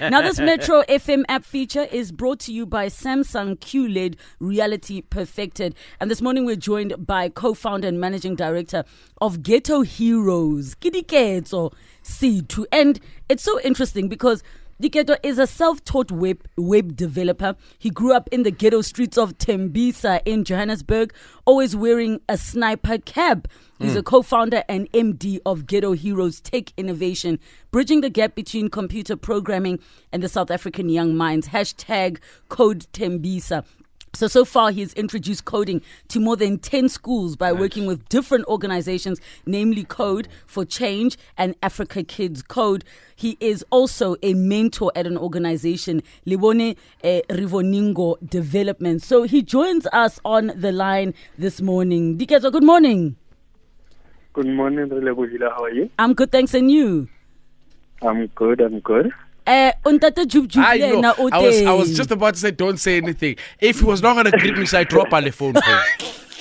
Now, this Metro FM app feature is brought to you by Samsung QLED Reality Perfected. And this morning we're joined by co founder and managing director of Ghetto Heroes, Kidiketo C2. And it's so interesting because Diketso is a self-taught web web developer. He grew up in the ghetto streets of Tembisa in Johannesburg, always wearing a sniper cap. He's mm. a co-founder and MD of Ghetto Heroes Tech Innovation, bridging the gap between computer programming and the South African young minds. Hashtag Code Tembisa. So, so far, he's introduced coding to more than 10 schools by nice. working with different organizations, namely Code for Change and Africa Kids Code. He is also a mentor at an organization, Libone eh, Rivoningo Development. So, he joins us on the line this morning. Diketso, good morning. Good morning, How are you? I'm good, thanks. And you? I'm good, I'm good. Eh, untate Jub I, know. I was I was just about to say don't say anything. If he was not gonna greet me, so I drop a phone call.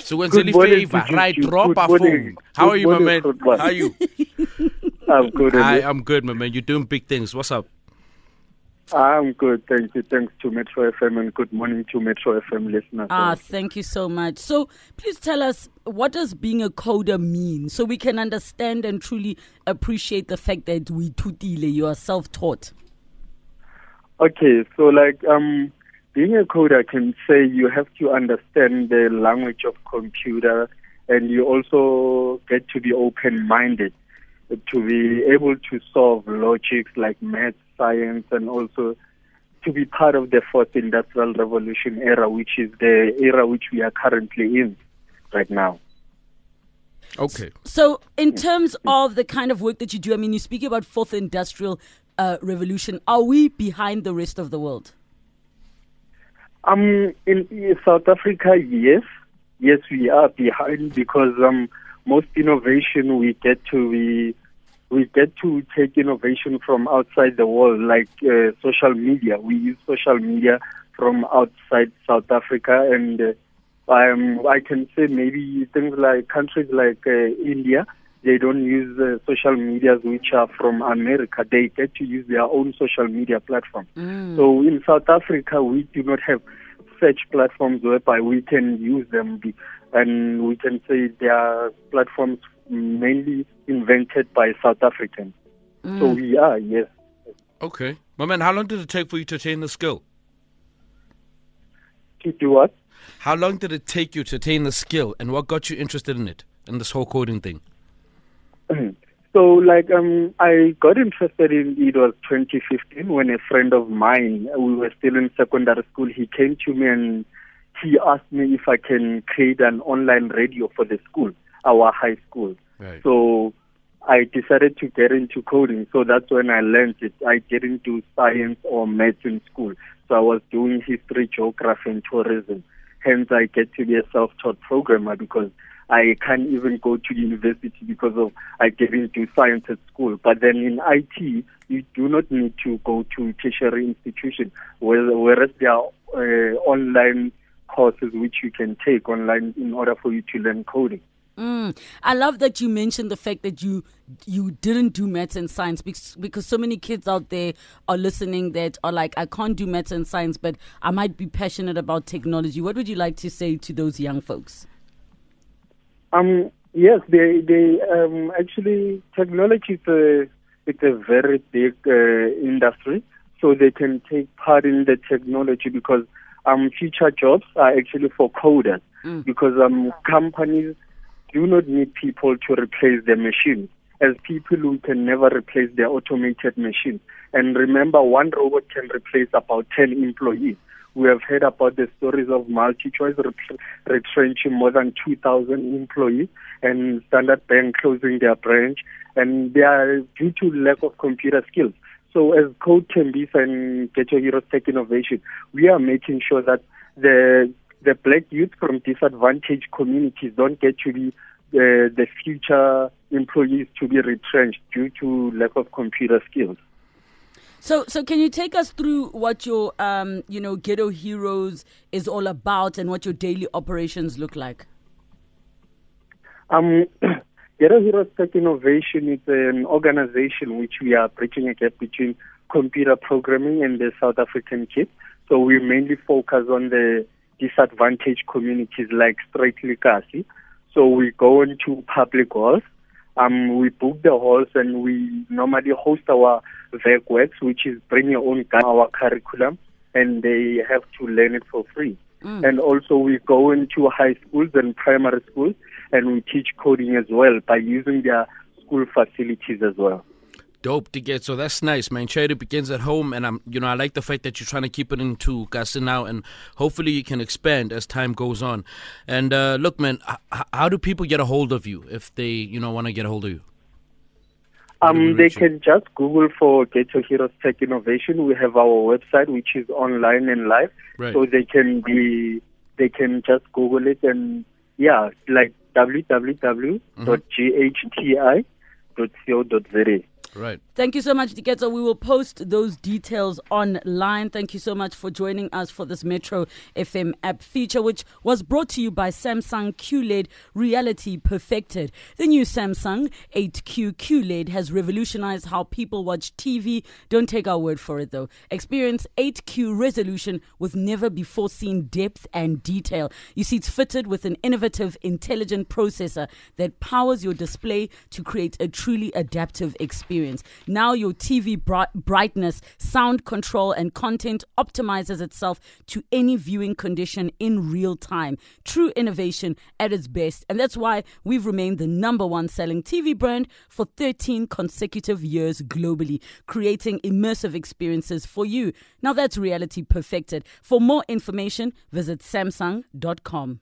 So when Good favor, right? Drop a phone. How are you, my man? How are you? I'm good. I, I'm good, my man. You're doing big things. What's up? I'm good, thank you. Thanks to Metro FM and good morning to Metro FM listeners. Ah, thank you so much. So, please tell us what does being a coder mean, so we can understand and truly appreciate the fact that we tutile, you are self-taught. Okay, so like um, being a coder can say you have to understand the language of computer, and you also get to be open-minded to be able to solve logics like math, science, and also to be part of the fourth industrial revolution era, which is the era which we are currently in right now. Okay. So, in terms of the kind of work that you do, I mean, you speak about fourth industrial uh, revolution. Are we behind the rest of the world? Um, in, in South Africa, yes, yes, we are behind because um, most innovation we get to we we get to take innovation from outside the world, like uh, social media. We use social media from outside South Africa, and uh, I can say maybe things like countries like uh, India they don't use uh, social medias which are from America. They get to use their own social media platform. Mm. So in South Africa, we do not have such platforms whereby we can use them, and we can say they are platforms mainly invented by South Africans. Mm. So we are, yes. Okay. My man, how long did it take for you to attain the skill? To do what? How long did it take you to attain the skill, and what got you interested in it, in this whole coding thing? so like um I got interested in it was 2015 when a friend of mine we were still in secondary school he came to me and he asked me if I can create an online radio for the school our high school. Right. so I decided to get into coding. So that's when I learned it. I didn't do science or maths in school. So I was doing history geography and tourism. Hence I get to be a self-taught programmer because I can't even go to university because of I didn't science at school. But then in IT, you do not need to go to tertiary institution, whereas there are uh, online courses which you can take online in order for you to learn coding. Mm. I love that you mentioned the fact that you you didn't do maths and science because because so many kids out there are listening that are like I can't do maths and science but I might be passionate about technology. What would you like to say to those young folks? Um, yes, they they um, actually technology is a it's a very big uh, industry, so they can take part in the technology because um, future jobs are actually for coders mm. because um, companies do not need people to replace their machines. As people who can never replace their automated machines. And remember, one robot can replace about 10 employees. We have heard about the stories of MultiChoice retrenching more than 2,000 employees and Standard Bank closing their branch, and they are due to lack of computer skills. So as Code Tembisa and Ghetto Heroes Tech Innovation, we are making sure that the the black youth from disadvantaged communities don't get to be the, the future employees to be retrenched due to lack of computer skills. So, so can you take us through what your, um, you know, Ghetto Heroes is all about and what your daily operations look like? Um, Ghetto Heroes Tech Innovation is an organization which we are bridging a gap between computer programming and the South African kids. So we mainly focus on the disadvantaged communities like Straight Legacy. So we go into public halls. Um, we book the halls and we normally host our works, which is bring your own gun, our curriculum, and they have to learn it for free. Mm. And also we go into high schools and primary schools and we teach coding as well by using their school facilities as well. Dope to get. So that's nice, man. Charity begins at home, and I'm, you know, I like the fact that you're trying to keep it into Gasa now, and hopefully you can expand as time goes on. And uh, look, man, h- how do people get a hold of you if they, you know, want to get a hold of you? Um, they can just Google for Ghetto Heroes Tech Innovation. We have our website, which is online and live, right. so they can be, they can just Google it and yeah, like www.ghti.co.za. Right. Thank you so much, Diketso. We will post those details online. Thank you so much for joining us for this Metro FM app feature, which was brought to you by Samsung QLED Reality Perfected. The new Samsung 8K QLED has revolutionized how people watch TV. Don't take our word for it, though. Experience 8K resolution with never before seen depth and detail. You see, it's fitted with an innovative, intelligent processor that powers your display to create a truly adaptive experience. Now your TV brightness, sound control, and content optimizes itself to any viewing condition in real time. True innovation at its best. And that's why we've remained the number one selling TV brand for 13 consecutive years globally, creating immersive experiences for you. Now that's reality perfected. For more information, visit Samsung.com.